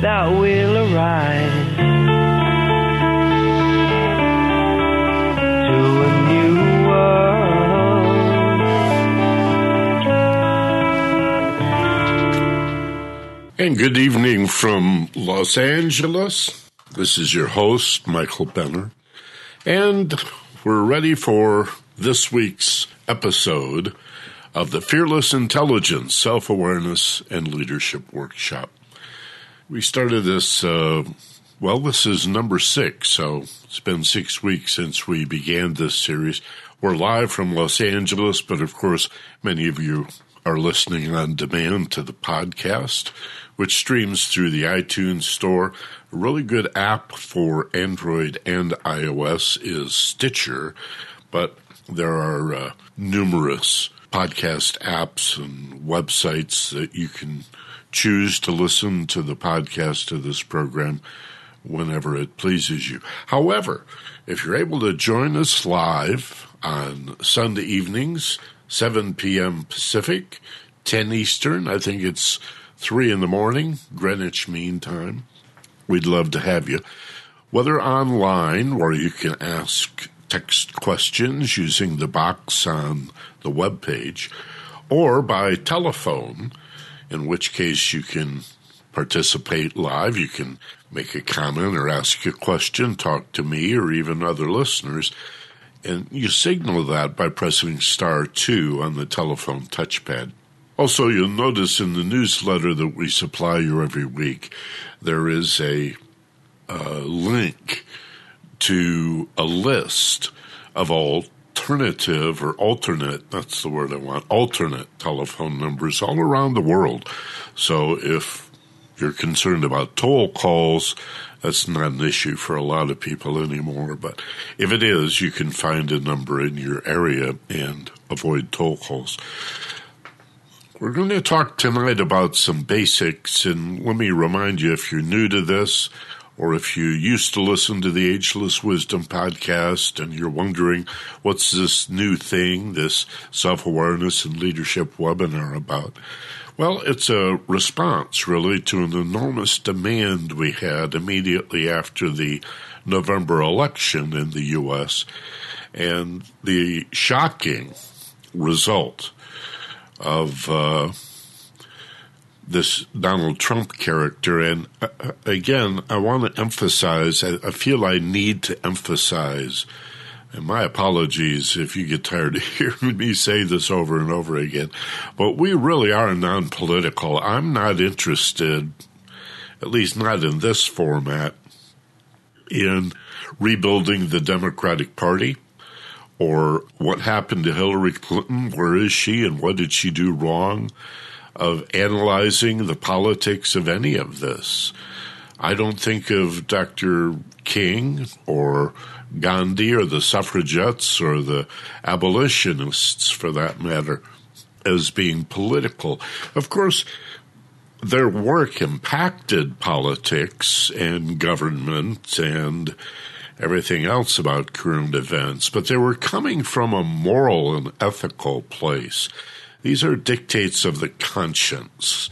that will arise to a new world. And good evening from Los Angeles. This is your host, Michael Benner. And we're ready for this week's episode of the Fearless Intelligence Self Awareness and Leadership Workshop. We started this, uh, well, this is number six, so it's been six weeks since we began this series. We're live from Los Angeles, but of course, many of you are listening on demand to the podcast, which streams through the iTunes Store. A really good app for Android and iOS is Stitcher, but there are uh, numerous podcast apps and websites that you can choose to listen to the podcast of this program whenever it pleases you. However, if you're able to join us live on Sunday evenings, 7 p.m. Pacific, 10 Eastern, I think it's 3 in the morning, Greenwich Mean Time, we'd love to have you. Whether online, where you can ask text questions using the box on the web page, or by telephone, in which case you can participate live. You can make a comment or ask a question, talk to me or even other listeners. And you signal that by pressing star two on the telephone touchpad. Also, you'll notice in the newsletter that we supply you every week, there is a uh, link to a list of alternative or alternate, that's the word I want, alternate telephone numbers all around the world. So if you're concerned about toll calls, that's not an issue for a lot of people anymore. But if it is, you can find a number in your area and avoid toll calls. We're going to talk tonight about some basics, and let me remind you if you're new to this, or if you used to listen to the Ageless Wisdom podcast and you're wondering what's this new thing, this self awareness and leadership webinar about, well, it's a response really to an enormous demand we had immediately after the November election in the U.S. and the shocking result of uh, this Donald Trump character. And uh, again, I want to emphasize, I, I, feel I need to emphasize, and my apologies if you get tired of hearing me say this over and over again, but we really are non political. I'm not interested, at least not in this format, in rebuilding the Democratic Party or what happened to Hillary Clinton. Where is she and what did she do wrong? Of analyzing the politics of any of this. I don't think of Dr. King or Gandhi or the suffragettes or the abolitionists, for that matter, as being political. Of course, their work impacted politics and government and everything else about current events, but they were coming from a moral and ethical place. These are dictates of the conscience.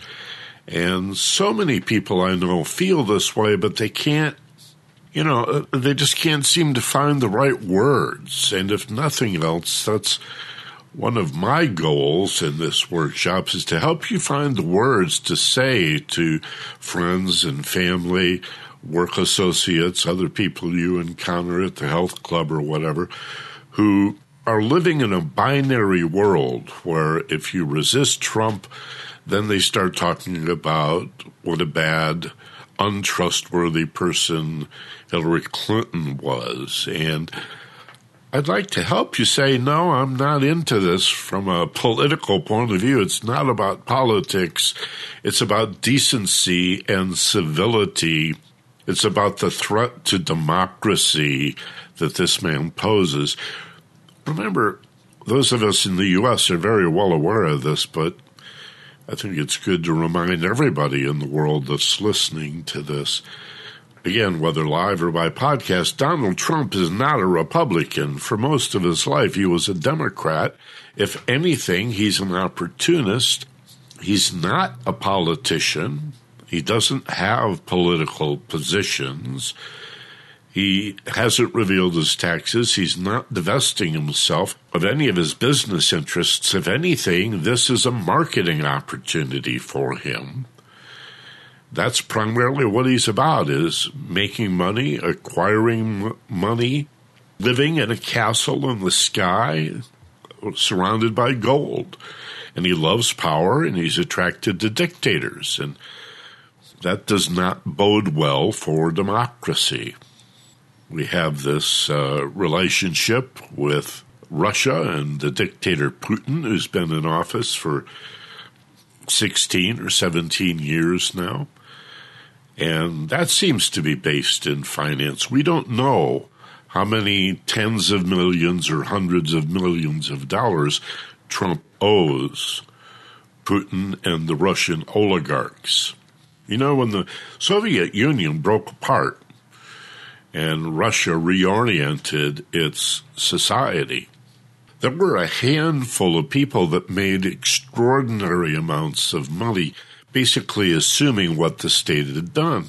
And so many people I know feel this way, but they can't, you know, uh, they just can't seem to find the right words. And if nothing else, that's one of my goals in this workshop is to help you find the words to say to friends and family, work associates, other people you encounter at the health club or whatever, who are living in a binary world where if you resist Trump, then they start talking about what a bad, untrustworthy person Hillary Clinton was. And I'd like to help you say, no, I'm not into this from a political point of view. It's not about politics. It's about decency and civility. It's about the threat to democracy that this man poses. Remember, those of us in the U.S. are very well aware of this, but I think it's good to remind everybody in the world that's listening to this. Again, whether live or by podcast, Donald Trump is not a Republican. For most of his life, he was a Democrat. If anything, he's an opportunist. He's not a politician. He doesn't have political positions. He hasn't revealed his taxes. He's not divesting himself of any of his business interests. If anything, this is a marketing opportunity for him. That's primarily what he's about is making money, acquiring money, living in a castle in the sky surrounded by gold. And he loves power and he's attracted to dictators and that does not bode well for democracy we have this uh, relationship with Russia and the dictator Putin, who's been in office for 16 or 17 years now. And that seems to be based in finance. We don't know how many tens of millions or hundreds of millions of dollars Trump owes Putin and the Russian oligarchs. You know, when the Soviet Union broke apart, and Russia reoriented its society. There were a handful of people that made extraordinary amounts of money, basically assuming what the state had done.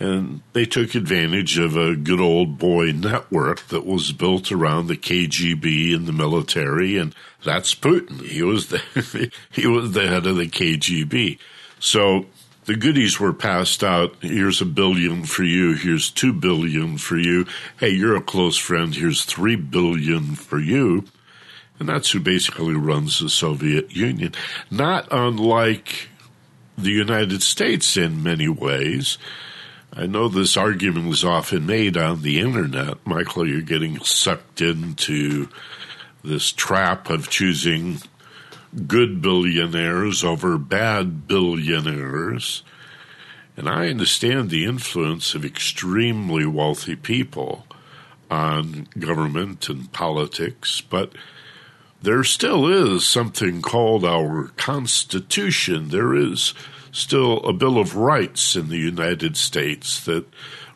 And they took advantage of a good old boy network that was built around the KGB and the military, and that's Putin. He was the he was the head of the KGB. So the goodies were passed out. Here's a billion for you. Here's two billion for you. Hey, you're a close friend. Here's three billion for you. And that's who basically runs the Soviet Union. Not unlike the United States in many ways. I know this argument is often made on the internet. Michael, you're getting sucked into this trap of choosing good billionaires over bad billionaires. And I understand the influence of extremely wealthy people on government and politics, but there still is something called our Constitution. There is still a Bill of Rights in the United States that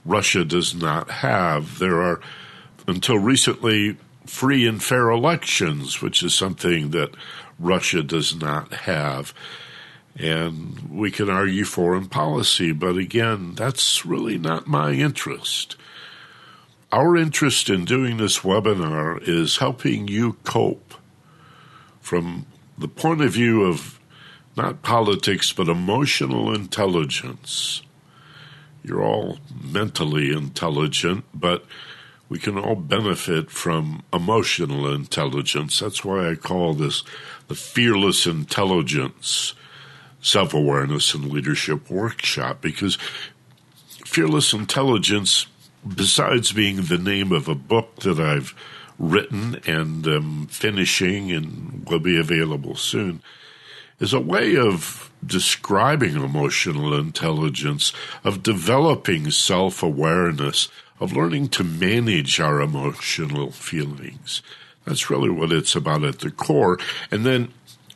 Russia does not have. There are, until recently, free and fair elections, which is something that Russia does not have. And we can argue foreign policy, but again, that's really not my interest. Our interest in doing this webinar is helping you cope from the point of view of not politics, but emotional intelligence. You're all mentally intelligent, but we can all benefit from emotional intelligence. That's why I call this the Fearless Intelligence Self Awareness and Leadership Workshop, because Fearless Intelligence, besides being the name of a book that I've written and um, finishing and will be available soon, is a way of describing emotional intelligence, of developing self awareness, of learning to manage our emotional feelings. That's really what it's about at the core. And then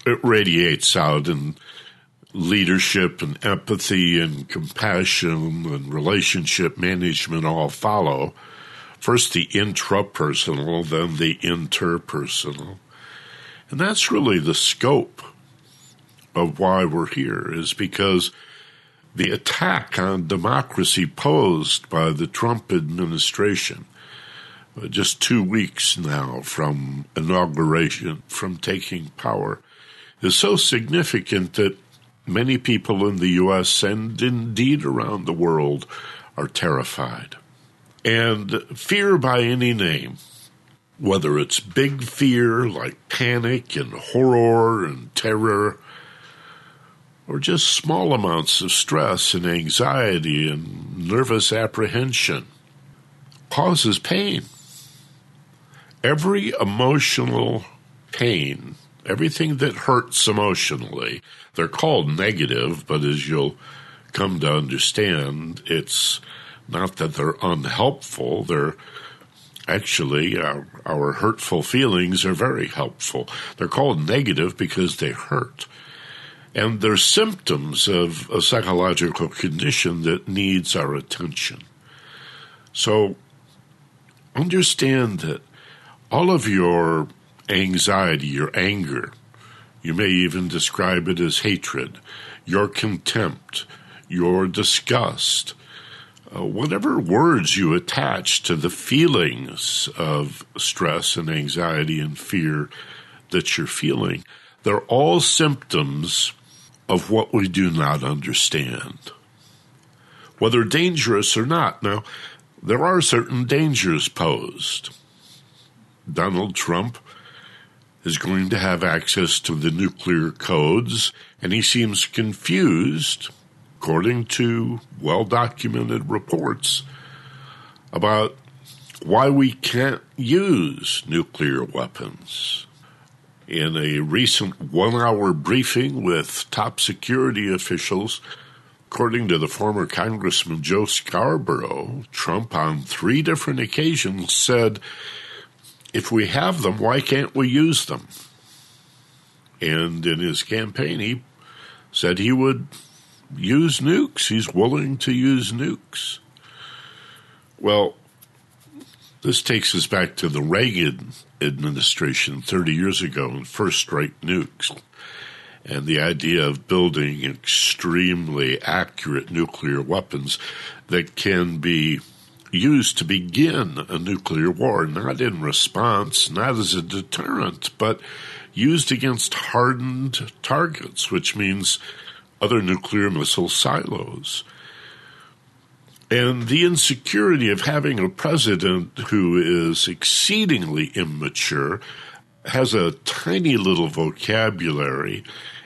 it radiates out in leadership and empathy and compassion and relationship management all follow. First the intrapersonal, then the interpersonal. And that's really the scope of why we're here, is because the attack on democracy posed by the Trump administration, uh, just two weeks now from inauguration, from taking power, is so significant that many people in the U.S. and indeed around the world are terrified. And fear by any name, whether it's big fear like panic and horror and terror, or just small amounts of stress and anxiety and nervous apprehension causes pain. Every emotional pain, everything that hurts emotionally, they're called negative, but as you'll come to understand, it's not that they're unhelpful, they're actually our, our hurtful feelings are very helpful. They're called negative because they hurt and they're symptoms of a psychological condition that needs our attention. So understand that all of your anxiety, your anger, you may even describe it as hatred, your contempt, your disgust, uh, whatever words you attach to the feelings of stress and anxiety and fear that you're feeling, they're all symptoms of what we do not understand, whether dangerous or not. Now, there are certain dangers posed. Donald Trump is going to have access to the nuclear codes, and he seems confused, according to well documented reports, about why we can't use nuclear weapons. In a recent one hour briefing with top security officials, according to the former Congressman Joe Scarborough, Trump on three different occasions said if we have them, why can't we use them? And in his campaign, he said he would use nukes. He's willing to use nukes. Well, this takes us back to the Reagan administration 30 years ago and first strike nukes. And the idea of building extremely accurate nuclear weapons that can be used to begin a nuclear war, not in response, not as a deterrent, but used against hardened targets, which means other nuclear missile silos. And the insecurity of having a president who is exceedingly immature, has a tiny little vocabulary,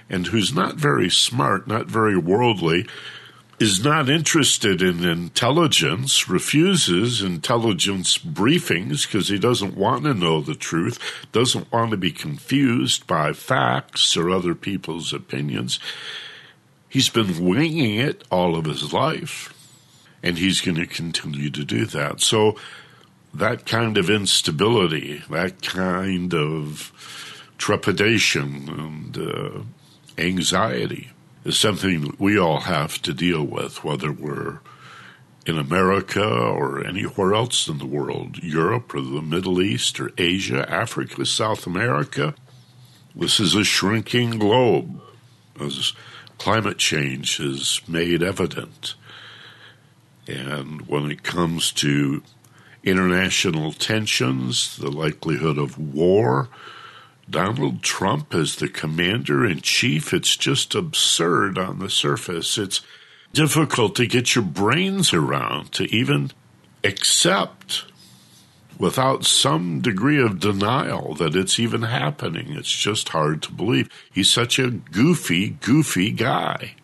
and who's not very smart, not very worldly, is not interested in intelligence, refuses intelligence briefings because he doesn't want to know the truth, doesn't want to be confused by facts or other people's opinions. He's been winging it all of his life, and he's going to continue to do that. So, that kind of instability, that kind of trepidation and uh, anxiety is something we all have to deal with, whether we're in America or anywhere else in the world, Europe or the Middle East or Asia, Africa, South America. This is a shrinking globe as climate change is made evident. And when it comes to international tensions, the likelihood of war, Donald Trump as the commander in chief, it's just absurd on the surface. It's difficult to get your brains around to even accept without some degree of denial that it's even happening. It's just hard to believe. He's such a goofy, goofy guy.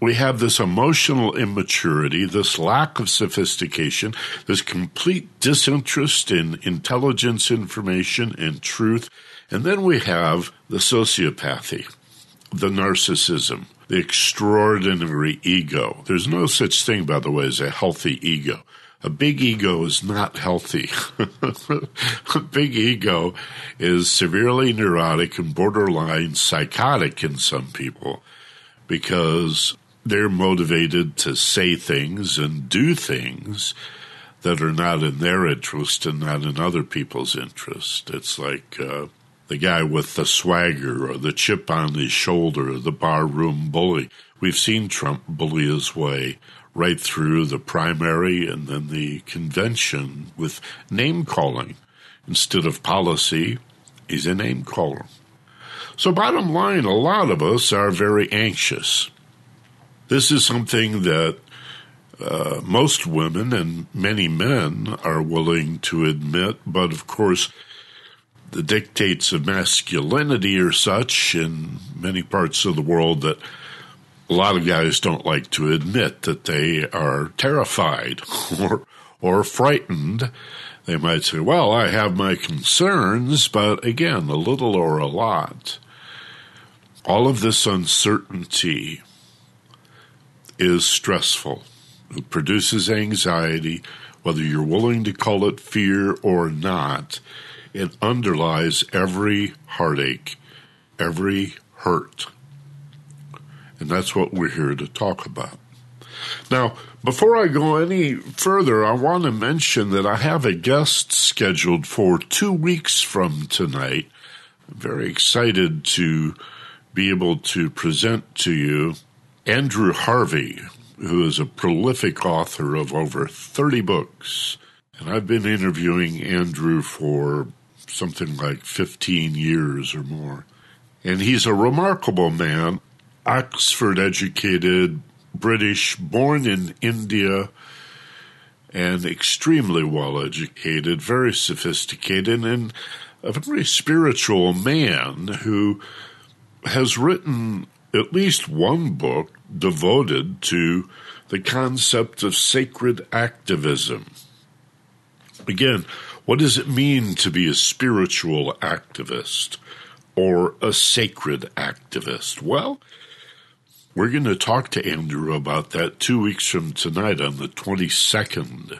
We have this emotional immaturity, this lack of sophistication, this complete disinterest in intelligence, information, and truth and then we have the sociopathy, the narcissism, the extraordinary ego. There's no such thing, by the way, as a healthy ego. A big ego is not healthy. a big ego is severely neurotic and borderline psychotic in some people because they're motivated to say things and do things that are not in their interest and not in other people's interest. It's like uh, the guy with the swagger or the chip on his shoulder, the barroom bully. We've seen Trump bully his way right through the primary and then the convention with name calling. Instead of policy, he's a name caller. So, bottom line, a lot of us are very anxious. This is something that uh, most women and many men are willing to admit, but of course, the dictates of masculinity are such in many parts of the world that a lot of guys don't like to admit that they are terrified or or frightened. They might say, "Well, I have my concerns, but again, a little or a lot." All of this uncertainty is stressful. It produces anxiety, whether you're willing to call it fear or not it underlies every heartache, every hurt. And that's what we're here to talk about. Now, before I go any further, I want to mention that I have a guest scheduled for two weeks from tonight. I'm very excited to be able to present to you Andrew Harvey, who is a prolific author of over 30 books. And I've been interviewing Andrew for something like 15 years or more. And he's a remarkable man, Oxford educated, British, born in India, and extremely well educated, very sophisticated, and a very spiritual man who has written at least one book devoted to the concept of sacred activism. Again, what does it mean to be a spiritual activist or a sacred activist? Well, we're going to talk to Andrew about that two weeks from tonight on the 22nd.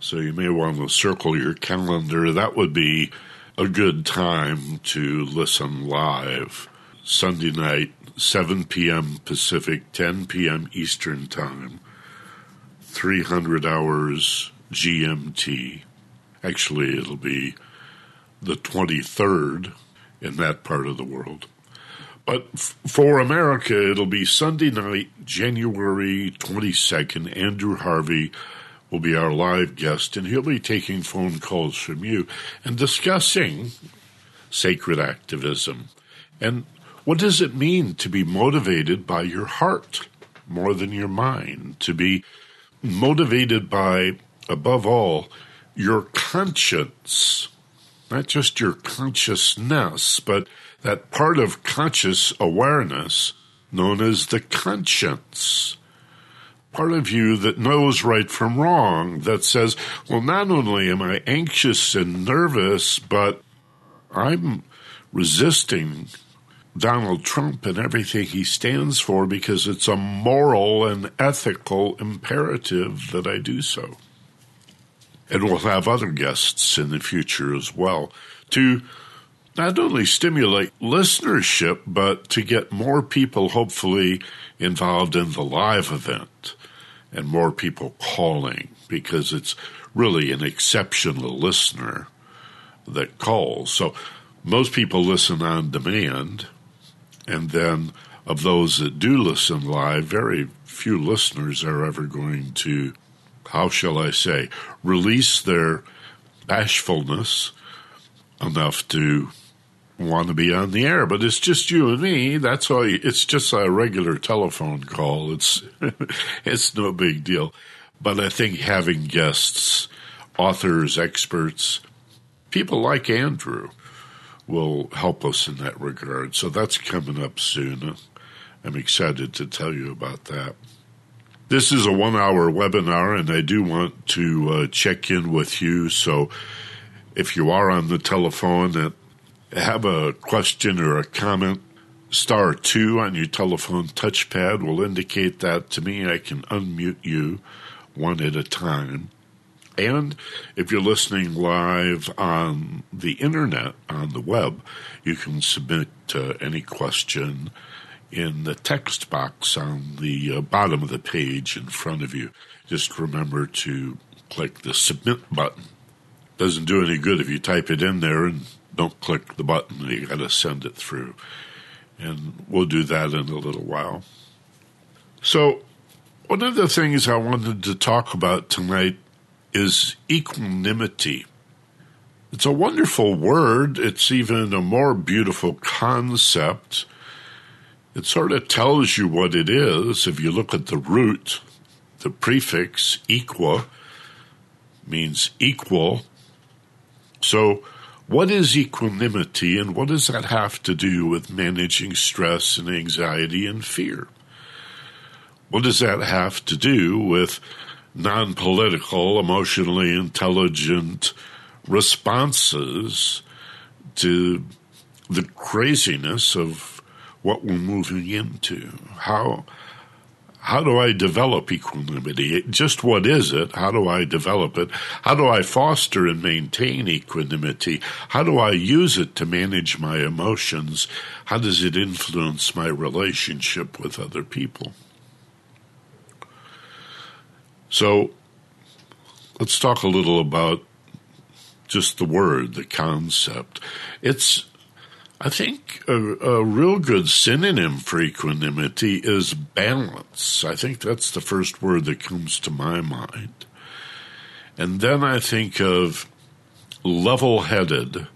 So you may want to circle your calendar. That would be a good time to listen live. Sunday night, 7 p.m. Pacific, 10 p.m. Eastern Time, 300 hours GMT. Actually, it'll be the 23rd in that part of the world. But f- for America, it'll be Sunday night, January 22nd. Andrew Harvey will be our live guest, and he'll be taking phone calls from you and discussing sacred activism. And what does it mean to be motivated by your heart more than your mind? To be motivated by, above all, your conscience, not just your consciousness, but that part of conscious awareness known as the conscience. Part of you that knows right from wrong, that says, well, not only am I anxious and nervous, but I'm resisting Donald Trump and everything he stands for because it's a moral and ethical imperative that I do so. And we'll have other guests in the future as well to not only stimulate listenership, but to get more people hopefully involved in the live event and more people calling because it's really an exceptional listener that calls. So most people listen on demand and then of those that do listen live, very few listeners are ever going to, how shall I say, release their bashfulness enough to want to be on the air. But it's just you and me. That's all. You, it's just a regular telephone call. It's it's no big deal. But I think having guests, authors, experts, people like Andrew will help us in that regard. So that's coming up soon. I'm excited to tell you about that. This is a one hour webinar, and I do want to uh, check in with you. So if you are on the telephone and have a question or a comment, star two on your telephone touchpad will indicate that to me. I can unmute you one at a time. And if you're listening live on the internet, on the web, you can submit uh, any question in the text box on the uh, bottom of the page in front of you. Just remember to click the submit button. Doesn't do any good if you type it in there and don't click the button. You got to send it through. And we'll do that in a little while. So, one of the things I wanted to talk about tonight is equanimity. It's a wonderful word. It's even a more beautiful concept. It sort of tells you what it is. If you look at the root, the prefix equa means equal. So, what is equanimity and what does that have to do with managing stress and anxiety and fear? What does that have to do with non political, emotionally intelligent responses to the craziness of what we're moving into. How how do I develop equanimity? Just what is it? How do I develop it? How do I foster and maintain equanimity? How do I use it to manage my emotions? How does it influence my relationship with other people? So let's talk a little about just the word, the concept. It's I think a, a, real good synonym for equanimity is balance. I think that's the first word that comes to my mind. And then I think of level headed,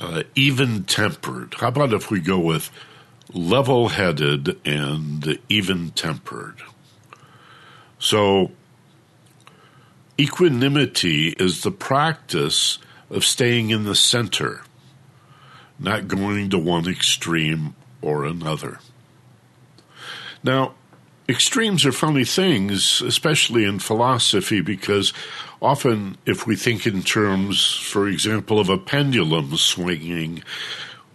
uh, even tempered. How about if we go with level headed and even tempered? So, equanimity is the practice of staying in the center, not going to one extreme or another. Now, extremes are funny things, especially in philosophy, because often if we think in terms, for example, of a pendulum swinging,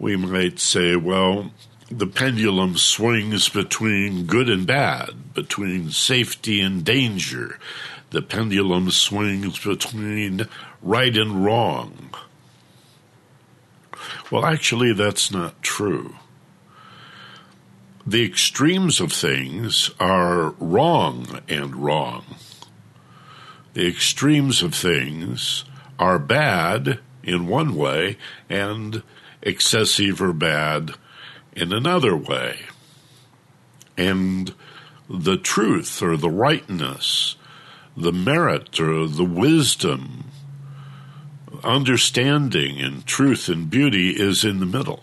we might say, well, the pendulum swings between good and bad, between safety and danger. The pendulum swings between right and wrong. Well, actually, that's not true. The extremes of things are wrong and wrong. The extremes of things are bad in one way and excessive or bad in another way. And the truth or the rightness, the merit or the wisdom understanding and truth and beauty is in the middle.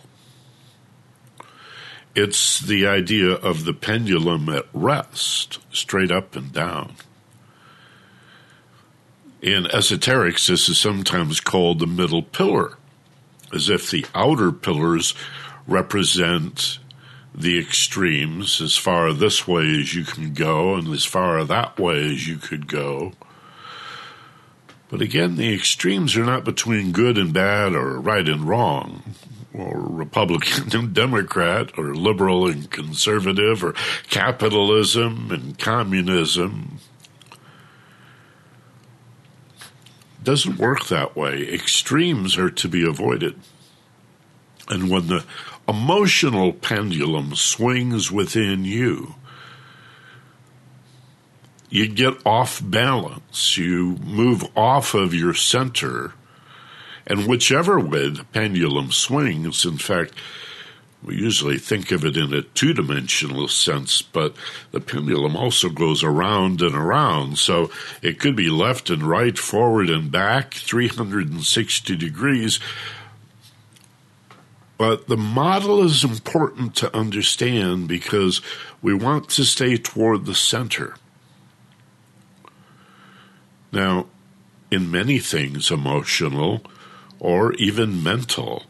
It's the idea of the pendulum at rest, straight up and down. In esoterics, this is sometimes called the middle pillar, as if the outer pillars represent the extremes as far this way as you can go and as far that way as you could go. But again, the extremes are not between good and bad or right and wrong, or Republican and Democrat, or liberal and conservative, or capitalism and communism. It doesn't work that way. Extremes are to be avoided. And when the emotional pendulum swings within you, you get off balance. You move off of your center. And whichever way the pendulum swings, in fact, we usually think of it in a two dimensional sense, but the pendulum also goes around and around. So it could be left and right, forward and back, 360 degrees. But the model is important to understand because we want to stay toward the center. Now, in many things emotional or even mental,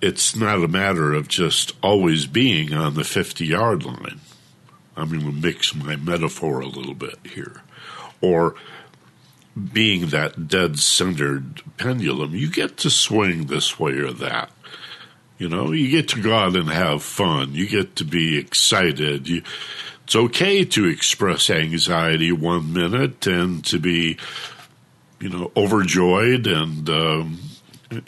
it's not a matter of just always being on the 50 yard line. I'm going to mix my metaphor a little bit here. Or being that dead centered pendulum, you get to swing this way or that. You know, you get to go out and have fun. You get to be excited. You, it's okay to express anxiety one minute and to be, you know, overjoyed and um,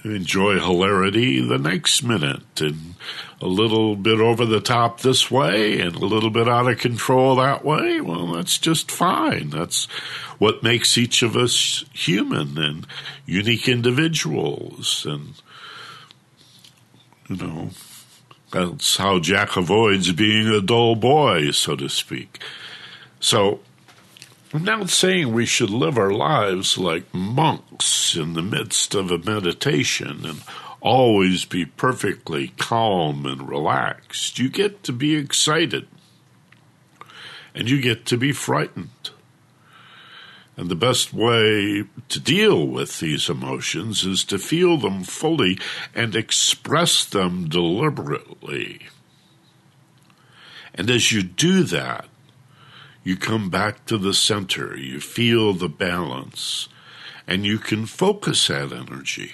enjoy hilarity the next minute, and a little bit over the top this way and a little bit out of control that way. Well, that's just fine. That's what makes each of us human and unique individuals, and you know that's how Jack avoids being a dull boy, so to speak. So, I'm not saying we should live our lives like monks in the midst of a meditation and always be perfectly calm and relaxed. You get to be excited and you get to be frightened. And the best way to deal with these emotions is to feel them fully and express them deliberately. And as you do that, you come back to the center, you feel the balance, and you can focus that energy.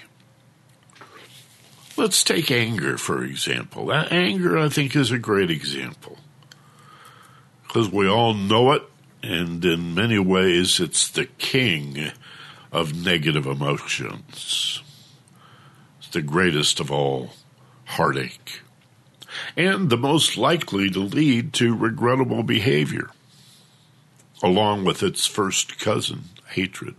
Let's take anger, for example. That anger, I think, is a great example. Because we all know it, and in many ways, it's the king of negative emotions. It's the greatest of all heartache, and the most likely to lead to regrettable behavior, along with its first cousin, hatred.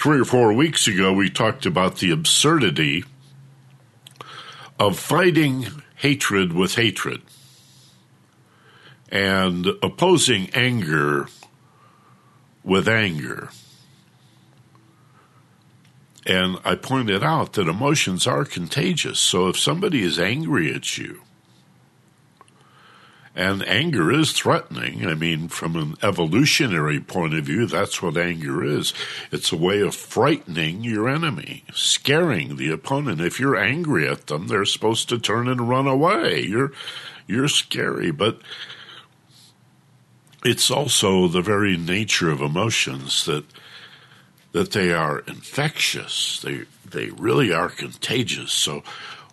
Three or four weeks ago, we talked about the absurdity of fighting hatred with hatred and opposing anger with anger. And I pointed out that emotions are contagious. So if somebody is angry at you, and anger is threatening. I mean, from an evolutionary point of view, that's what anger is. It's a way of frightening your enemy, scaring the opponent. If you're angry at them, they're supposed to turn and run away. You're, you're scary, but it's also the very nature of emotions that that they are infectious. They they really are contagious. So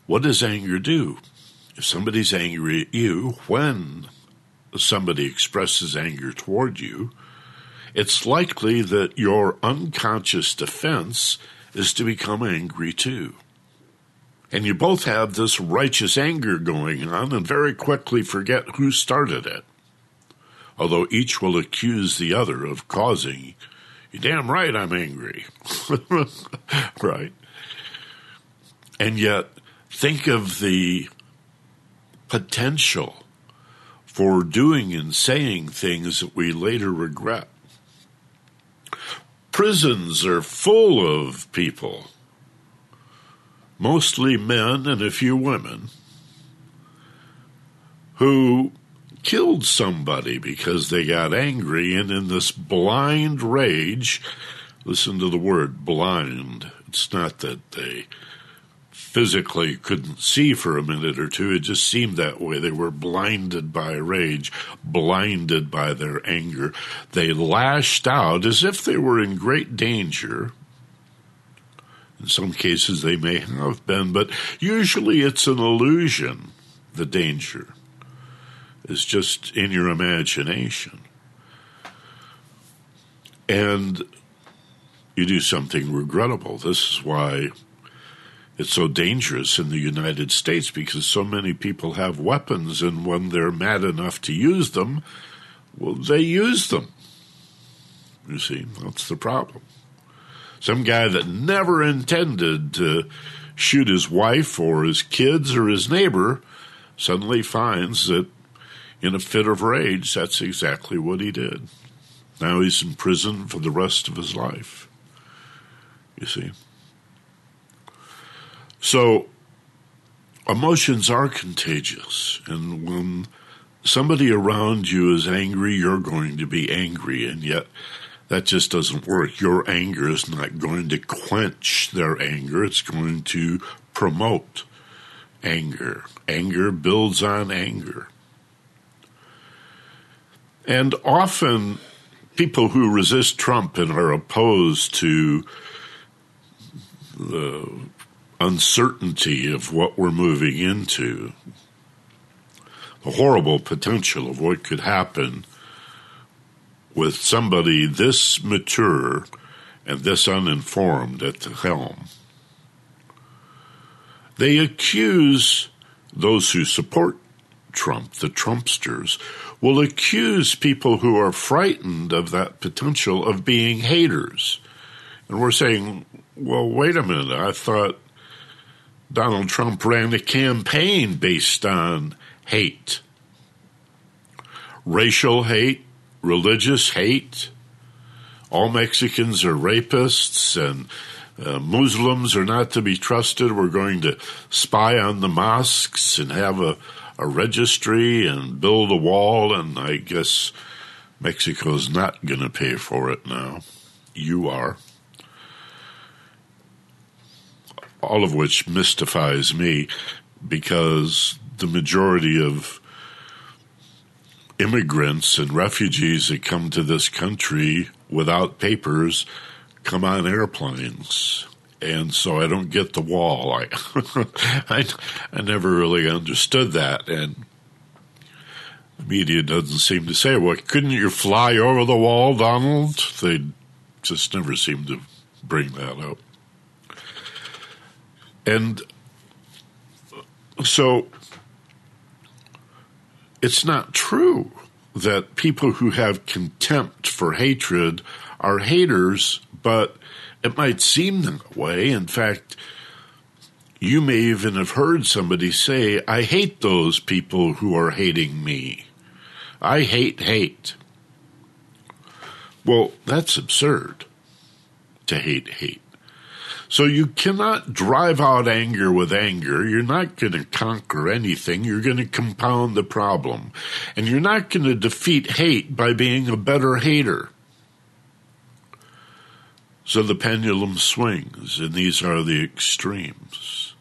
what does anger do? If somebody's angry at you, when somebody expresses anger toward you, it's likely that your unconscious defense is to become angry too. And you both have this righteous anger going on and very quickly forget who started it. Although each will accuse the other of causing, you damn right I'm angry. right. And yet, think of the potential for doing and saying things that we later regret. Prisons are full of people, mostly men and a few women, who killed somebody because they got angry and in this blind rage, listen to the word blind. It's not that they physically couldn't see for a minute or two. It just seemed that way. They were blinded by rage, blinded by their anger. They lashed out as if they were in great danger. In some cases, they may have been, but usually it's an illusion, the danger is just in your imagination. And you do something regrettable. This is why it's so dangerous in the United States because so many people have weapons, and when they're mad enough to use them, well, they use them. You see, that's the problem. Some guy that never intended to shoot his wife or his kids or his neighbor suddenly finds that in a fit of rage, that's exactly what he did. Now he's in prison for the rest of his life. You see? So, emotions are contagious. And when somebody around you is angry, you're going to be angry. And yet, that just doesn't work. Your anger is not going to quench their anger, it's going to promote anger. Anger builds on anger. And often people who resist Trump and are opposed to the uncertainty of what we're moving into, the horrible potential of what could happen with somebody this mature and this uninformed at the helm. They accuse those who support Trump, the Trumpsters, will accuse people who are frightened of that potential of being haters. And we're saying, well, wait a minute, I thought Donald Trump ran a campaign based on hate racial hate, religious hate. All Mexicans are rapists and uh, Muslims are not to be trusted. We're going to spy on the mosques and have a a registry and build a wall, and I guess Mexico's not going to pay for it now. You are. All of which mystifies me because the majority of immigrants and refugees that come to this country without papers come on airplanes and so I don't get the wall. I, I, I never really understood that, and the media doesn't seem to say, "Well, couldn't you fly over the wall, Donald?" They just never seem to bring that up, and so it's not true that people who have contempt for hatred are haters, but It might seem that way. In fact, you may even have heard somebody say, I hate those people who are hating me. I hate hate. Well, that's absurd to hate hate. So you cannot drive out anger with anger. You're not going to conquer anything. You're going to compound the problem. And you're not going to defeat hate by being a better hater. So the pendulum swings, and these are the extremes.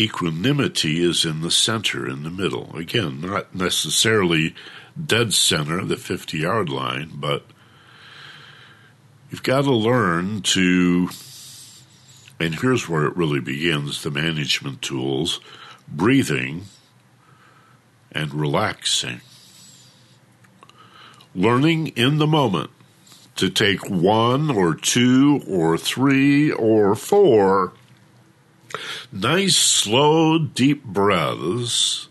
Equanimity is in the center, in the middle. Again, not necessarily dead center, the 50 yard line, but you've got to learn to and here's where it really begins the management tools breathing and relaxing. Learning in the moment to take one or two or three or four nice, slow, deep breaths.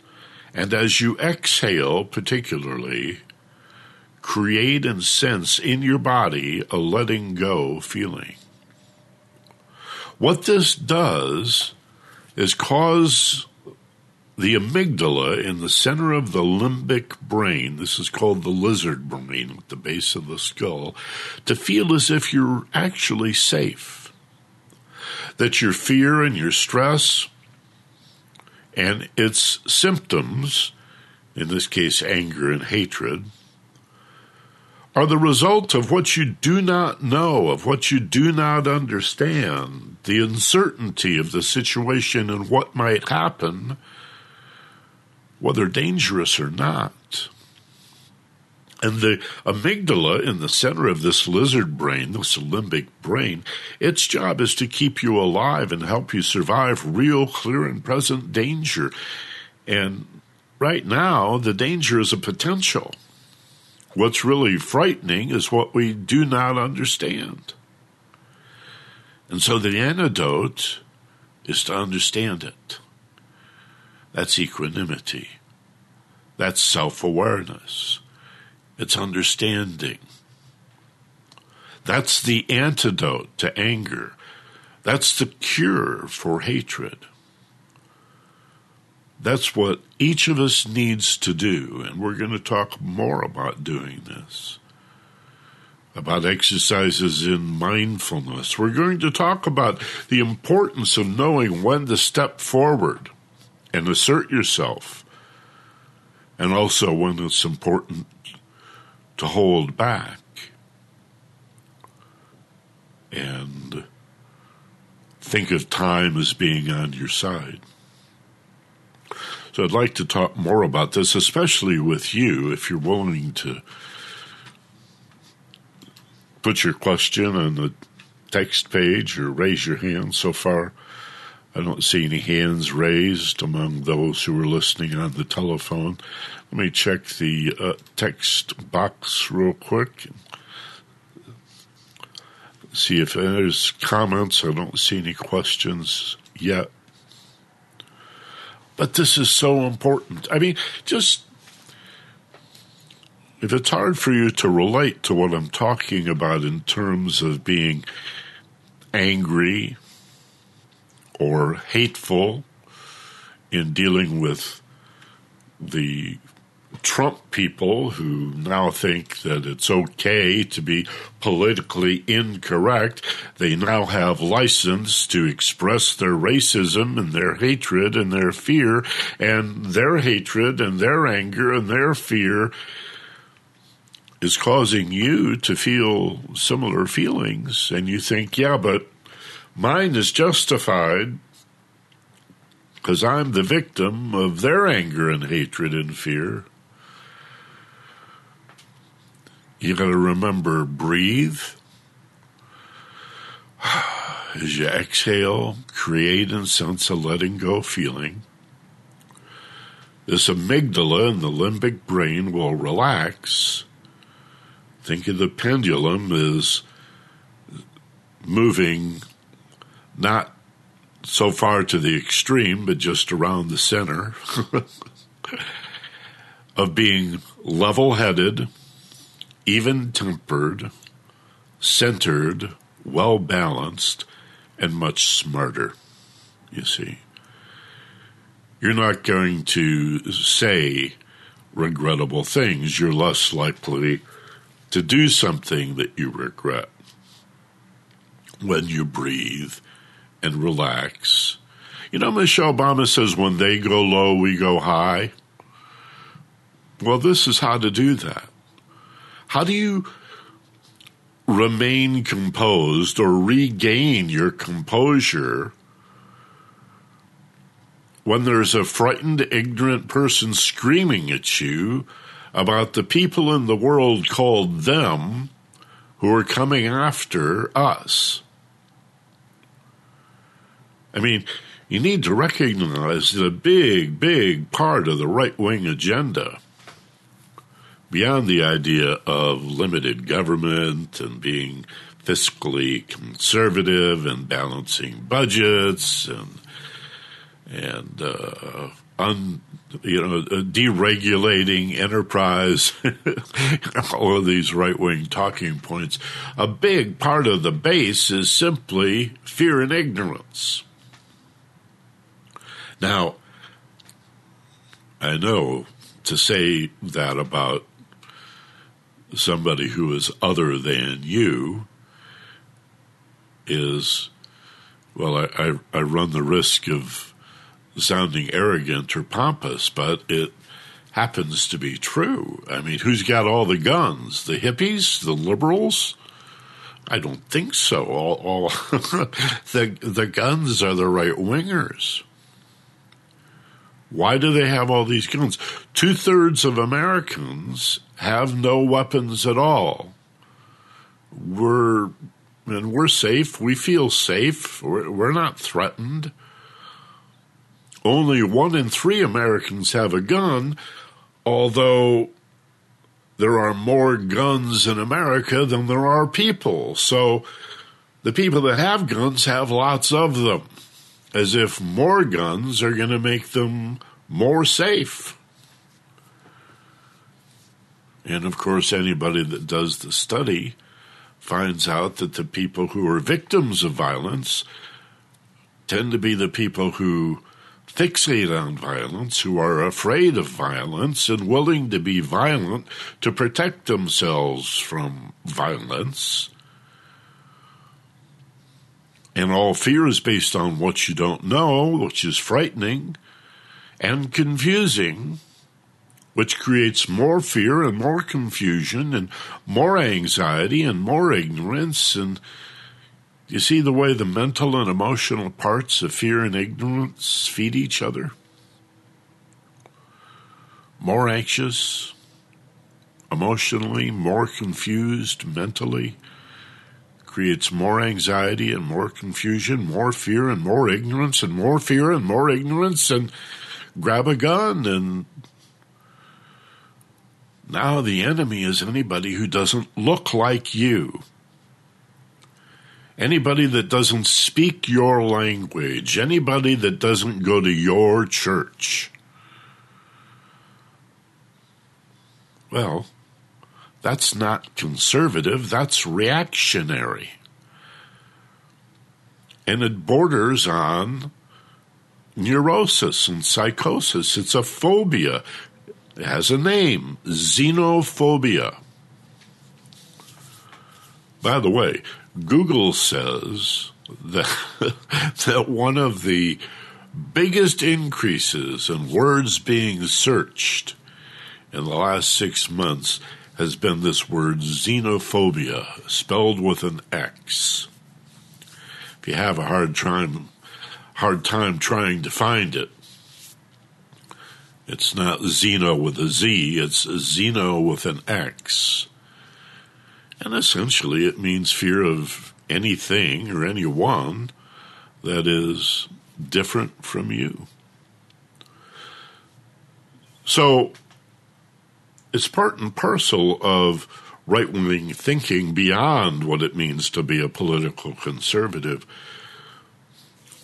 And as you exhale, particularly, create and sense in your body a letting go feeling. What this does is cause the amygdala in the center of the limbic brain, this is called the lizard brain at the base of the skull, to feel as if you're actually safe. That your fear and your stress and its symptoms, in this case anger and hatred, are the result of what you do not know, of what you do not understand, the uncertainty of the situation and what might happen, whether dangerous or not. And the amygdala in the center of this lizard brain, this limbic brain, its job is to keep you alive and help you survive real, clear, and present danger. And right now, the danger is a potential. What's really frightening is what we do not understand. And so the antidote is to understand it. That's equanimity. That's self awareness. It's understanding. That's the antidote to anger. That's the cure for hatred. That's what each of us needs to do, and we're going to talk more about doing this. About exercises in mindfulness. We're going to talk about the importance of knowing when to step forward and assert yourself, and also when it's important to hold back and think of time as being on your side. So I'd like to talk more about this, especially with you, if you're willing to put your question on the text page or raise your hand. So far, I don't see any hands raised among those who are listening on the telephone. Let me check the uh, text box real quick. See if there's comments. I don't see any questions yet. But this is so important. I mean, just if it's hard for you to relate to what I'm talking about in terms of being angry or hateful in dealing with the Trump people who now think that it's okay to be politically incorrect. They now have license to express their racism and their hatred and their fear, and their hatred and their anger and their fear is causing you to feel similar feelings. And you think, yeah, but mine is justified because I'm the victim of their anger and hatred and fear. You got to remember breathe. As you exhale, create and sense a letting go feeling. This amygdala in the limbic brain will relax. Think of the pendulum as moving not so far to the extreme, but just around the center of being level headed even tempered, centered, well balanced, and much smarter, you see. You're not going to say regrettable things. You're less likely to do something that you regret when you breathe and relax. You know, Michelle Obama says, when they go low, we go high. Well, this is how to do that. How do you remain composed or regain your composure when there's a frightened, ignorant person screaming at you about the people in the world called them who are coming after us? I mean, you need to recognize that a big, big part of the right wing agenda, beyond the idea of limited government and being fiscally conservative and balancing budgets and and uh, un, you know uh, deregulating enterprise, all of these right wing talking points. A big part of the base is simply fear and ignorance. Now, I know to say that about somebody who is other than you is, well, I, I, I run the risk of sounding arrogant or pompous, but it happens to be true. I mean, who's got all the guns? The hippies? The liberals? I don't think so. All, all the the guns are the right wingers. Why do they have all these guns? Two thirds of Americans have no weapons at all. We're and we're safe. We feel safe. We're, we're not threatened. Only one in three Americans have a gun, although there are more guns in America than there are people. So the people that have guns have lots of them, as if more guns are going to make them more safe. And of course, anybody that does the study finds out that the people who are victims of violence tend to be the people who fixate on violence, who are afraid of violence and willing to be violent to protect themselves from violence. And all fear is based on what you don't know, which is frightening and confusing, which creates more fear and more confusion and more anxiety and more ignorance and you see the way the mental and emotional parts of fear and ignorance feed each other? More anxious, emotionally, more confused mentally, creates more anxiety and more confusion, more fear and more ignorance, and more fear and more ignorance, and grab a gun and now the enemy is anybody who doesn't look like you. Anybody that doesn't speak your language, anybody that doesn't go to your church. Well, that's not conservative, that's reactionary. And it borders on neurosis and psychosis. It's a phobia. It has a name xenophobia. By the way, Google says that, that one of the biggest increases in words being searched in the last six months has been this word xenophobia, spelled with an X. If you have a hard time, hard time trying to find it, it's not Xeno with a Z, it's Xeno with an X. And essentially, it means fear of anything or anyone that is different from you. So, it's part and parcel of right wing thinking beyond what it means to be a political conservative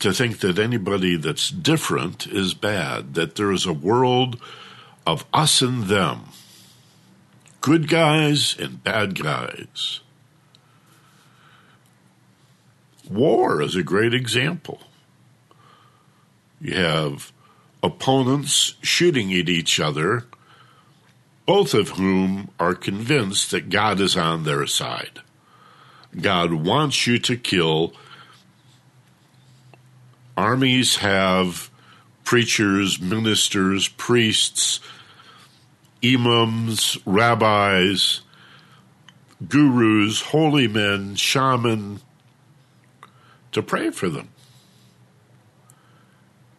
to think that anybody that's different is bad, that there is a world of us and them good guys and bad guys. war is a great example. You have opponents shooting at each other, both of whom are convinced that God is on their side. God wants you to kill. Armies have preachers, ministers, priests, imams, rabbis, gurus, holy men, shaman, to pray for them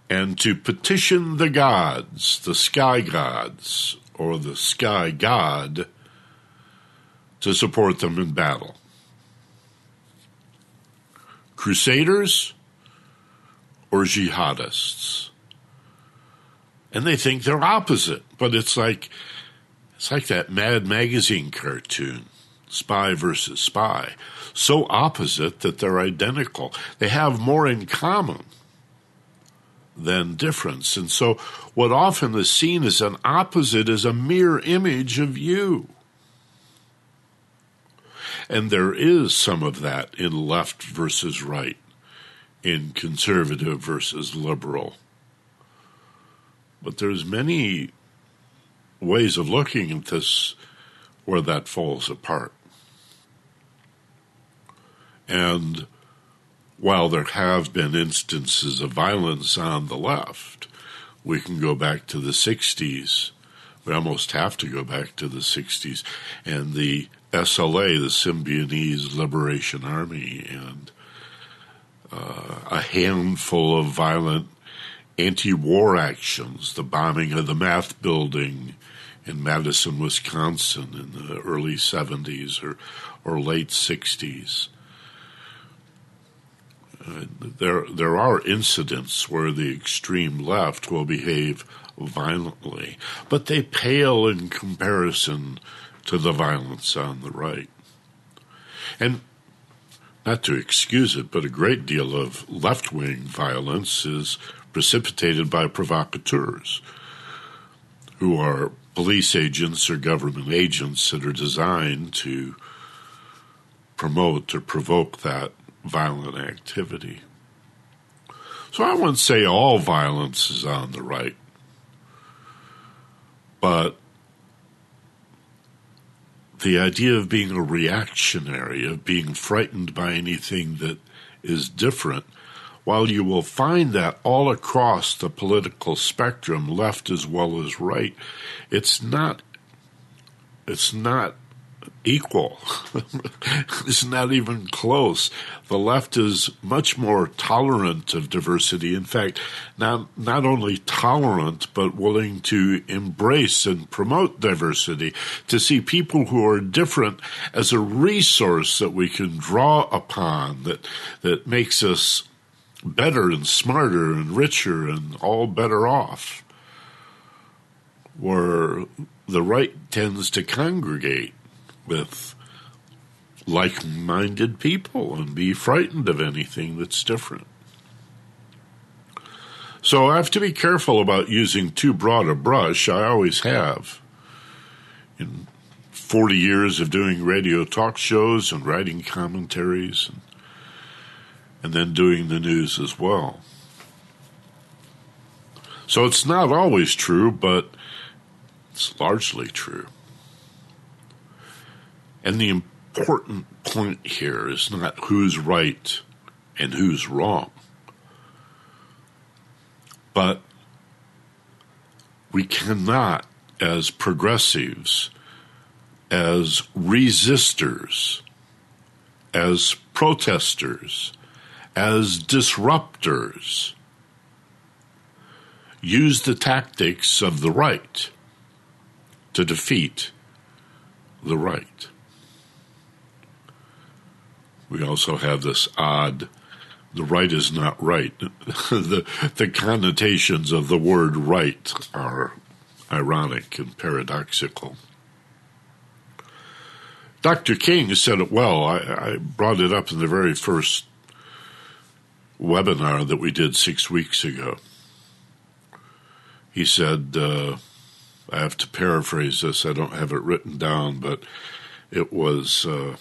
and to petition the gods, the sky gods, or the sky god, to support them in battle. Crusaders or jihadists. And they think they're opposite, but it's like it's like that Mad Magazine cartoon, Spy versus Spy. So opposite that they're identical. They have more in common than difference. And so, what often is seen as an opposite is a mere image of you. And there is some of that in left versus right, in conservative versus liberal. But there's many ways of looking at this where that falls apart. And while there have been instances of violence on the left, we can go back to the 60s. We almost have to go back to the 60s and the SLA, the Symbionese Liberation Army, and uh, a handful of violent anti war actions, the bombing of the math building in Madison, Wisconsin in the early 70s or, or late 60s. Uh, there, there are incidents where the extreme left will behave violently, but they pale in comparison to the violence on the right. And not to excuse it, but a great deal of left wing violence is precipitated by provocateurs who are police agents or government agents that are designed to promote or provoke that violent activity. So I wouldn't say all violence is on the right, but the idea of being a reactionary, of being frightened by anything that is different, while you will find that all across the political spectrum, left as well as right, it's not it's not equal. it's not even close. The left is much more tolerant of diversity. In fact, not not only tolerant but willing to embrace and promote diversity, to see people who are different as a resource that we can draw upon that that makes us better and smarter and richer and all better off. Where the right tends to congregate with like minded people and be frightened of anything that's different. So I have to be careful about using too broad a brush. I always have. In 40 years of doing radio talk shows and writing commentaries and, and then doing the news as well. So it's not always true, but it's largely true. And the important point here is not who's right and who's wrong, but we cannot, as progressives, as resistors, as protesters, as disruptors, use the tactics of the right to defeat the right. We also have this odd the right is not right. the, the connotations of the word right are ironic and paradoxical. Dr. King said it well. I, I, brought it up in the very first webinar that we did six weeks ago. He said, uh, I have to paraphrase this, I don't have it written down, but it was. Uh,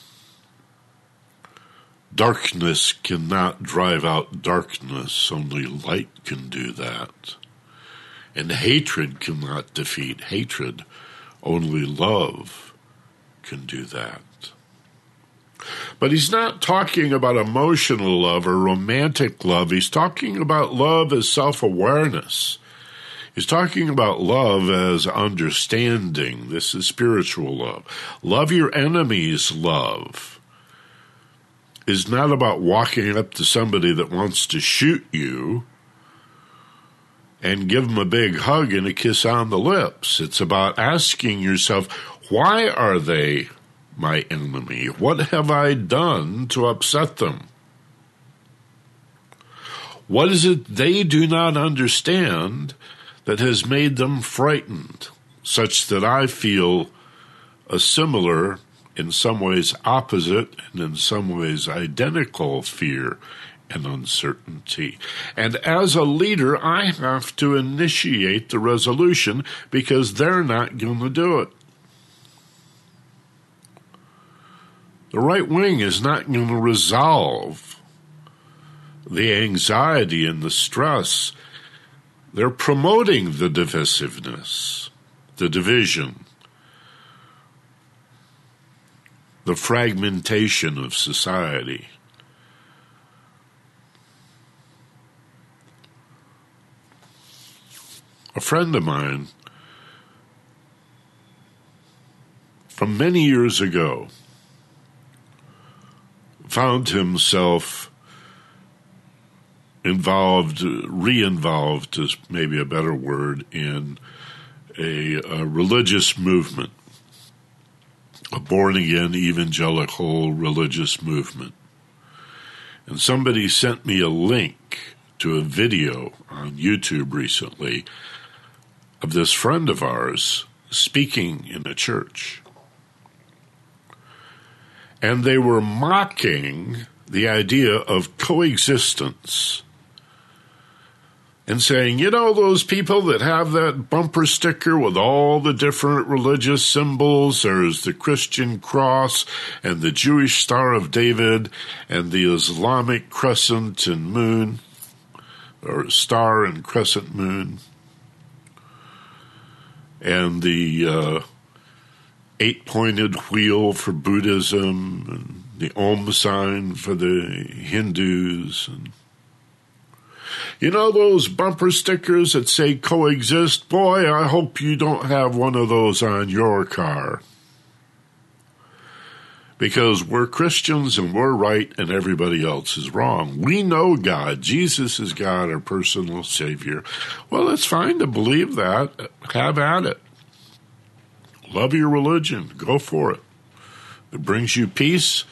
Darkness cannot drive out darkness, only light can do that. And hatred cannot defeat hatred, only love can do that. But he's not talking about emotional love or romantic love. He's talking about love as self awareness. He's talking about love as understanding. This is spiritual love. Love your enemies, love is not about walking up to somebody that wants to shoot you and give them a big hug and a kiss on the lips. It's about asking yourself, why are they my enemy? What have I done to upset them? What is it they do not understand that has made them frightened, such that I feel a similar, in some ways opposite, and in some ways identical fear and uncertainty. And as a leader, I have to initiate the resolution because they're not going to do it. The right wing is not going to resolve the anxiety and the stress. They're promoting the divisiveness, the division, the fragmentation of society. A friend of mine from many years ago found himself involved, re-involved is maybe a better word, in a, a religious movement, a born-again evangelical religious movement. And somebody sent me a link to a video on YouTube recently of this friend of ours speaking in a church and they were mocking the idea of coexistence and saying, you know, those people that have that bumper sticker with all the different religious symbols, there's the Christian cross and the Jewish Star of David and the Islamic crescent and moon, or star and crescent moon, and the uh, eight pointed wheel for Buddhism and the Om sign for the Hindus. And you know those bumper stickers that say coexist? Boy, I hope you don't have one of those on your car. Because we're Christians and we're right and everybody else is wrong. We know God. Jesus is God, our personal Savior. Well, it's fine to believe that. Have at it. Love your religion. Go for it. It brings you peace.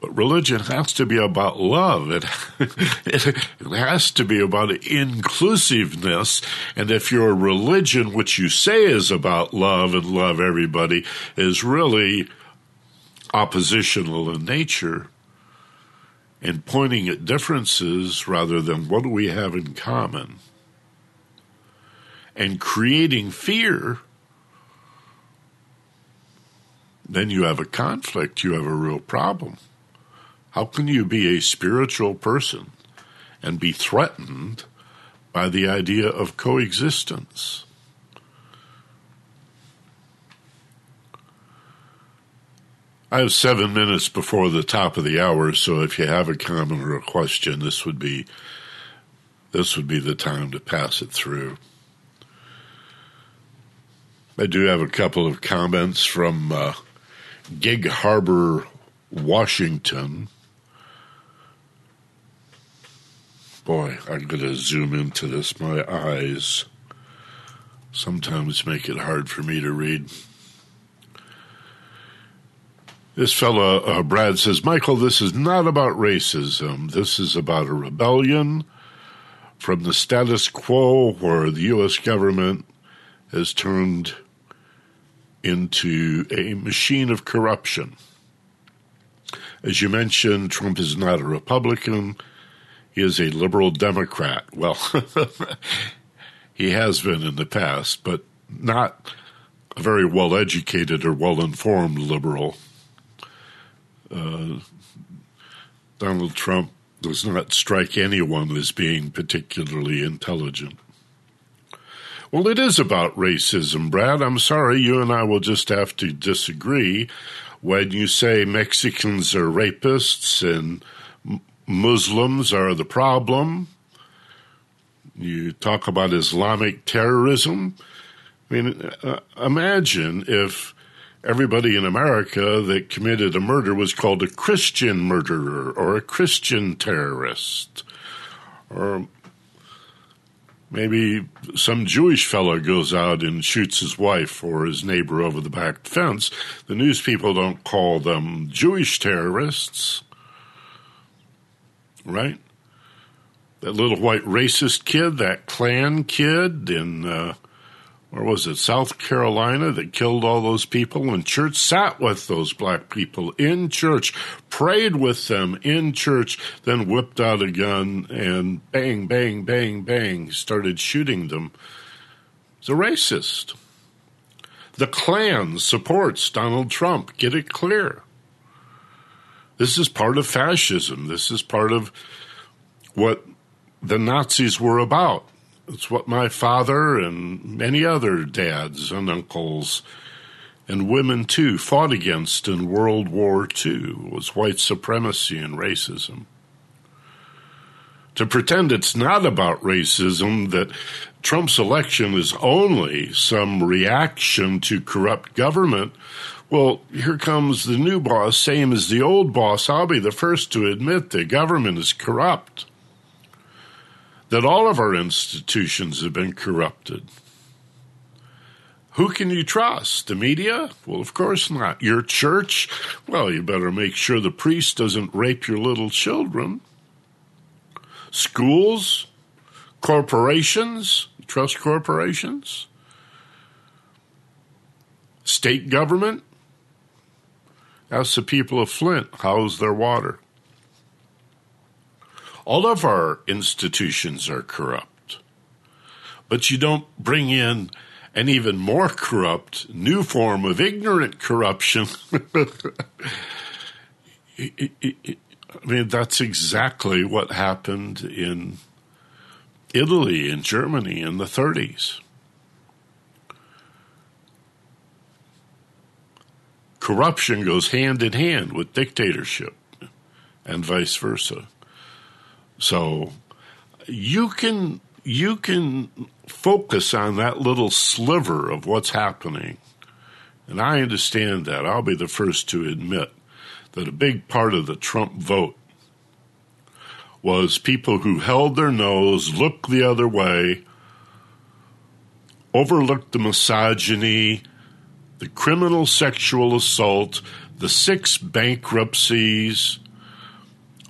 But religion has to be about love. It, it, has to be about inclusiveness. And if your religion, which you say is about love and love everybody, is really oppositional in nature and pointing at differences rather than what do we have in common and creating fear then you have a conflict, you have a real problem. How can you be a spiritual person and be threatened by the idea of coexistence? I have seven minutes before the top of the hour, so if you have a comment or a question, this would be this would be the time to pass it through. I do have a couple of comments from uh, Gig Harbor, Washington. Boy, I'm going to zoom into this. My eyes sometimes make it hard for me to read. This fellow, uh, Brad, says, Michael, this is not about racism. This is about a rebellion from the status quo where the U.S. government has turned into a machine of corruption. As you mentioned, Trump is not a Republican. Is a liberal Democrat. Well, he has been in the past, but not a very well educated or well informed liberal. Uh, Donald Trump does not strike anyone as being particularly intelligent. Well, it is about racism, Brad. I'm sorry, you and I will just have to disagree. When you say Mexicans are rapists and Muslims are the problem, you talk about Islamic terrorism. I mean, uh, imagine if everybody in America that committed a murder was called a Christian murderer or a Christian terrorist. Or maybe some Jewish fellow goes out and shoots his wife or his neighbor over the back fence. The news people don't call them Jewish terrorists, right? That little white racist kid, that Klan kid in uh, or was it South Carolina that killed all those people in church, sat with those black people in church, prayed with them in church, then whipped out a gun and bang, bang, bang, bang, started shooting them. He's a racist. The Klan supports Donald Trump. Get it clear. This is part of fascism. This is part of what the Nazis were about. It's what my father and many other dads and uncles and women too fought against in World War II was white supremacy and racism. To pretend it's not about racism, that Trump's election is only some reaction to corrupt government, well, here comes the new boss, same as the old boss. I'll be the first to admit the government is corrupt that all of our institutions have been corrupted. Who can you trust? The media? Well, of course not. Your church? Well, you better make sure the priest doesn't rape your little children. Schools? Corporations? Trust corporations? State government? Ask the people of Flint how's their water. All of our institutions are corrupt. But you don't bring in an even more corrupt new form of ignorant corruption. I mean, that's exactly what happened in Italy and Germany in the 30s. Corruption goes hand in hand with dictatorship and vice versa. So you can you can focus on that little sliver of what's happening. And I understand that. I'll be the first to admit that a big part of the Trump vote was people who held their nose, looked the other way, overlooked the misogyny, the criminal sexual assault, the six bankruptcies,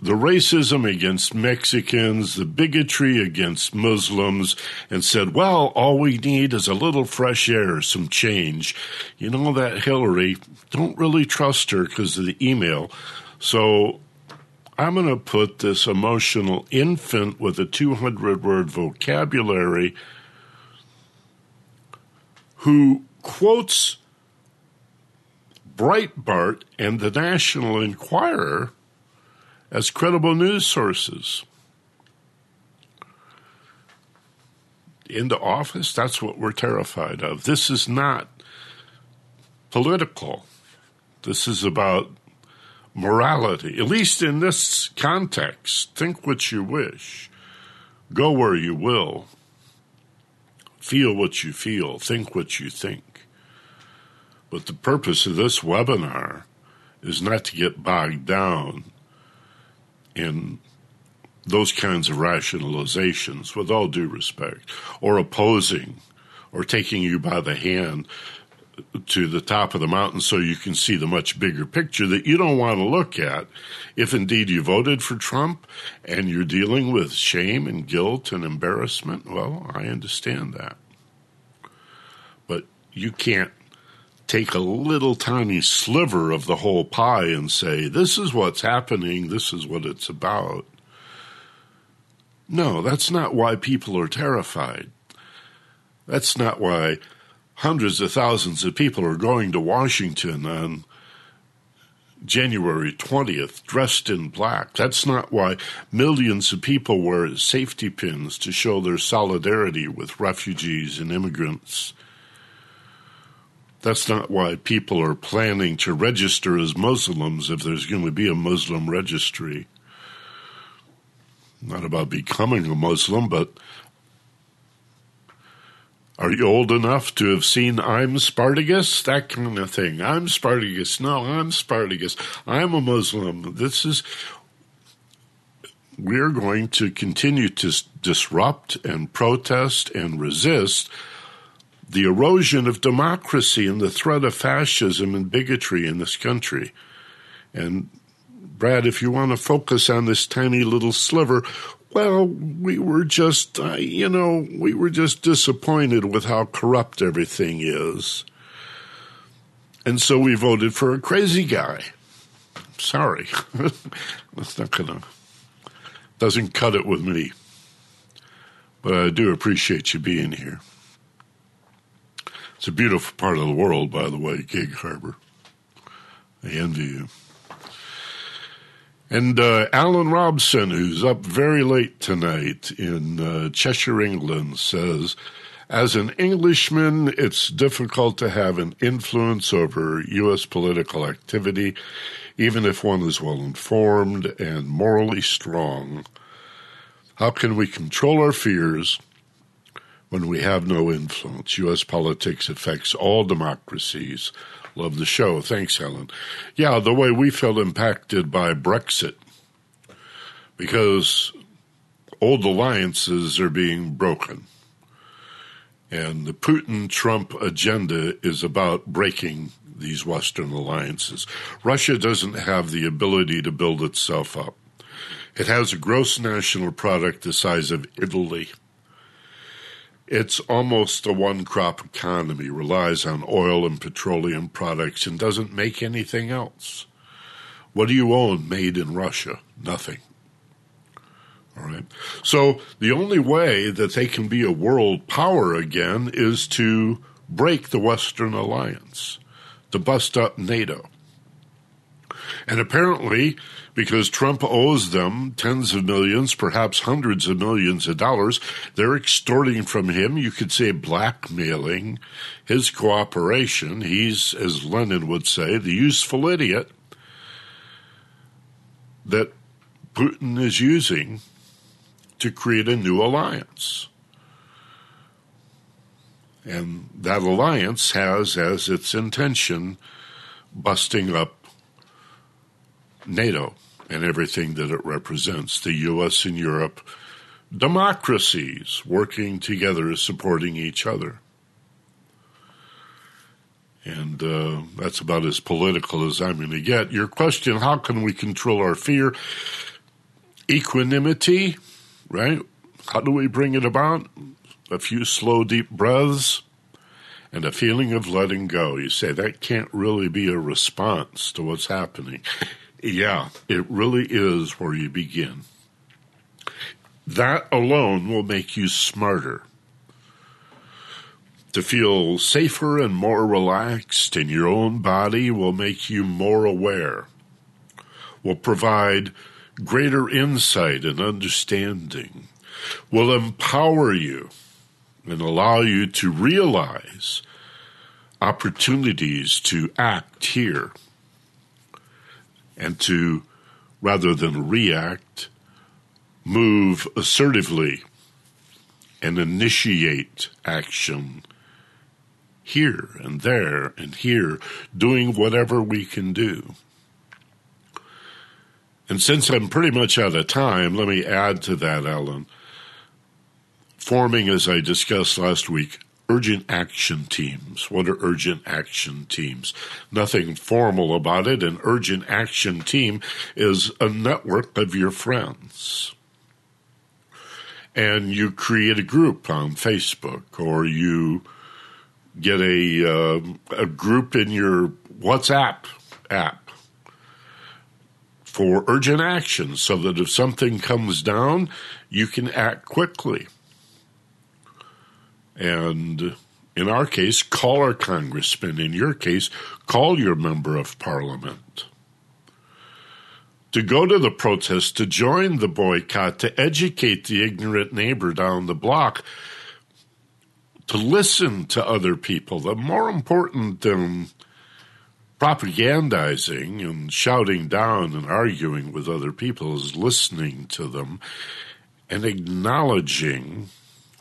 the racism against Mexicans, the bigotry against Muslims, and said, well, all we need is a little fresh air, some change. You know that Hillary, don't really trust her because of the email. So I'm going to put this emotional infant with a 200 word vocabulary who quotes Breitbart and the National Enquirer as credible news sources. Into office, that's what we're terrified of. This is not political. This is about morality, at least in this context. Think what you wish, go where you will, feel what you feel, think what you think. But the purpose of this webinar is not to get bogged down in those kinds of rationalizations, with all due respect, or opposing or taking you by the hand to the top of the mountain so you can see the much bigger picture that you don't want to look at if indeed you voted for Trump and you're dealing with shame and guilt and embarrassment. Well, I understand that. But you can't take a little tiny sliver of the whole pie and say, this is what's happening, this is what it's about. No, that's not why people are terrified. That's not why hundreds of thousands of people are going to Washington on January 20th dressed in black. That's not why millions of people wear safety pins to show their solidarity with refugees and immigrants. That's not why people are planning to register as Muslims if there's going to be a Muslim registry. Not about becoming a Muslim, but are you old enough to have seen I'm Spartacus? That kind of thing. I'm Spartacus. No, I'm Spartacus. I'm a Muslim. This is. We're going to continue to disrupt and protest and resist the erosion of democracy and the threat of fascism and bigotry in this country. And Brad, if you want to focus on this tiny little sliver, well, we were just, uh, you know, we were just disappointed with how corrupt everything is. And so we voted for a crazy guy. Sorry. That's not going to, doesn't cut it with me. But I do appreciate you being here. It's a beautiful part of the world, by the way, Gig Harbor. I envy you. And uh, Alan Robson, who's up very late tonight in uh, Cheshire, England, says, as an Englishman, it's difficult to have an influence over U.S. political activity, even if one is well informed and morally strong. How can we control our fears when we have no influence? U.S. politics affects all democracies Love the show. Thanks, Helen. Yeah, the way we felt impacted by Brexit because old alliances are being broken. And the Putin Trump agenda is about breaking these Western alliances. Russia doesn't have the ability to build itself up. It has a gross national product the size of Italy it's almost a one crop economy, relies on oil and petroleum products, and doesn't make anything else. What do you own made in Russia? Nothing. All right. So the only way that they can be a world power again is to break the Western alliance, to bust up NATO. And apparently, because Trump owes them tens of millions, perhaps hundreds of millions of dollars. They're extorting from him, you could say blackmailing his cooperation. He's, as Lenin would say, the useful idiot that Putin is using to create a new alliance. And that alliance has as its intention busting up NATO and everything that it represents the U.S. and Europe, democracies working together, supporting each other. And uh, that's about as political as I'm going to get. Your question how can we control our fear? Equanimity, right? How do we bring it about? A few slow, deep breaths and a feeling of letting go. You say that can't really be a response to what's happening. Yeah, it really is where you begin. That alone will make you smarter. To feel safer and more relaxed in your own body will make you more aware, will provide greater insight and understanding, will empower you and allow you to realize opportunities to act here and to, rather than react, move assertively and initiate action here and there and here, doing whatever we can do. And since I'm pretty much out of time, let me add to that, Alan. Forming, as I discussed last week, urgent action teams. What are urgent action teams? Nothing formal about it. An urgent action team is a network of your friends. And you create a group on Facebook or you get a, uh, a group in your WhatsApp app for urgent action so that if something comes down, you can act quickly and in our case, call our congressman. In your case, call your member of parliament. to go to the protest, to join the boycott, to educate the ignorant neighbor down the block, to listen to other people. The more important than propagandizing and shouting down and arguing with other people is listening to them and acknowledging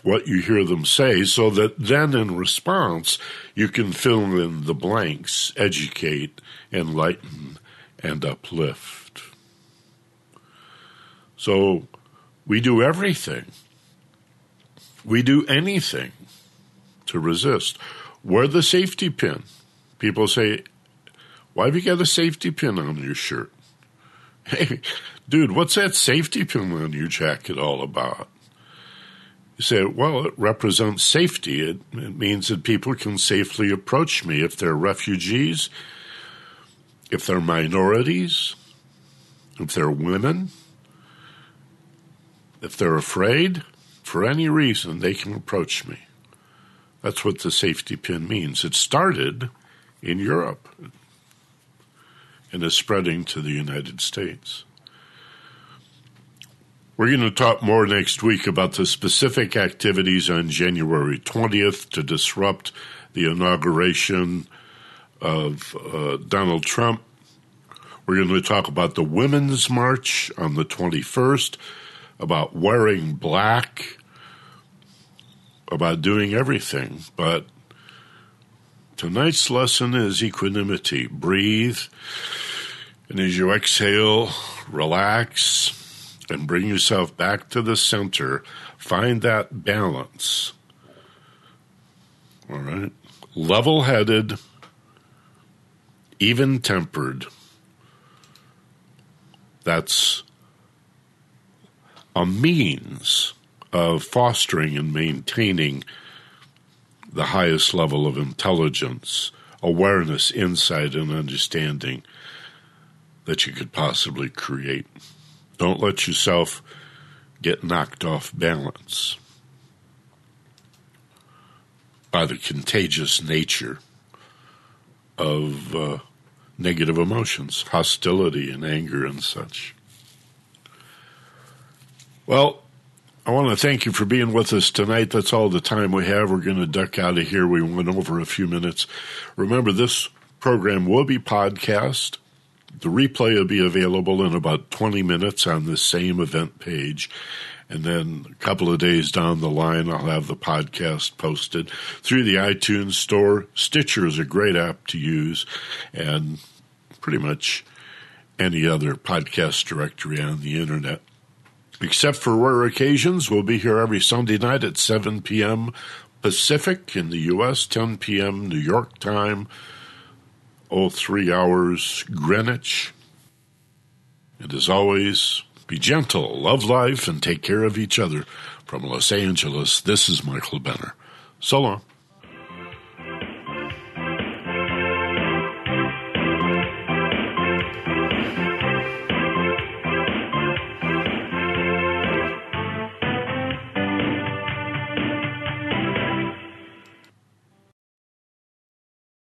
what you hear them say so that then in response you can fill in the blanks, educate, enlighten, and uplift. So we do everything. We do anything to resist. Wear the safety pin. People say, Why have you got a safety pin on your shirt? Hey, dude, what's that safety pin on your jacket all about? You say, well, it represents safety. It, it, means that people can safely approach me if they're refugees, if they're minorities, if they're women, if they're afraid, for any reason, they can approach me. That's what the safety pin means. It started in Europe and is spreading to the United States. We're going to talk more next week about the specific activities on January 20th to disrupt the inauguration of uh, Donald Trump. We're going to talk about the Women's March on the 21st, about wearing black, about doing everything. But tonight's lesson is equanimity. Breathe. And as you exhale, relax and bring yourself back to the center. Find that balance. All right. Level headed, even tempered. That's a means of fostering and maintaining the highest level of intelligence, awareness, insight, and understanding that you could possibly create. Don't let yourself get knocked off balance by the contagious nature of uh, negative emotions, hostility and anger and such. Well, I want to thank you for being with us tonight. That's all the time we have. We're going to duck out of here. We went over a few minutes. Remember, this program will be podcast the replay will be available in about 20 minutes on the same event page. And then a couple of days down the line, I'll have the podcast posted through the iTunes store. Stitcher is a great app to use, and pretty much any other podcast directory on the internet. Except for rare occasions, we'll be here every Sunday night at 7 p.m. Pacific in the U.S., 10 p.m. New York time oh three hours Greenwich. And as always, be gentle, love life, and take care of each other. From Los Angeles, this is Michael Benner. So long.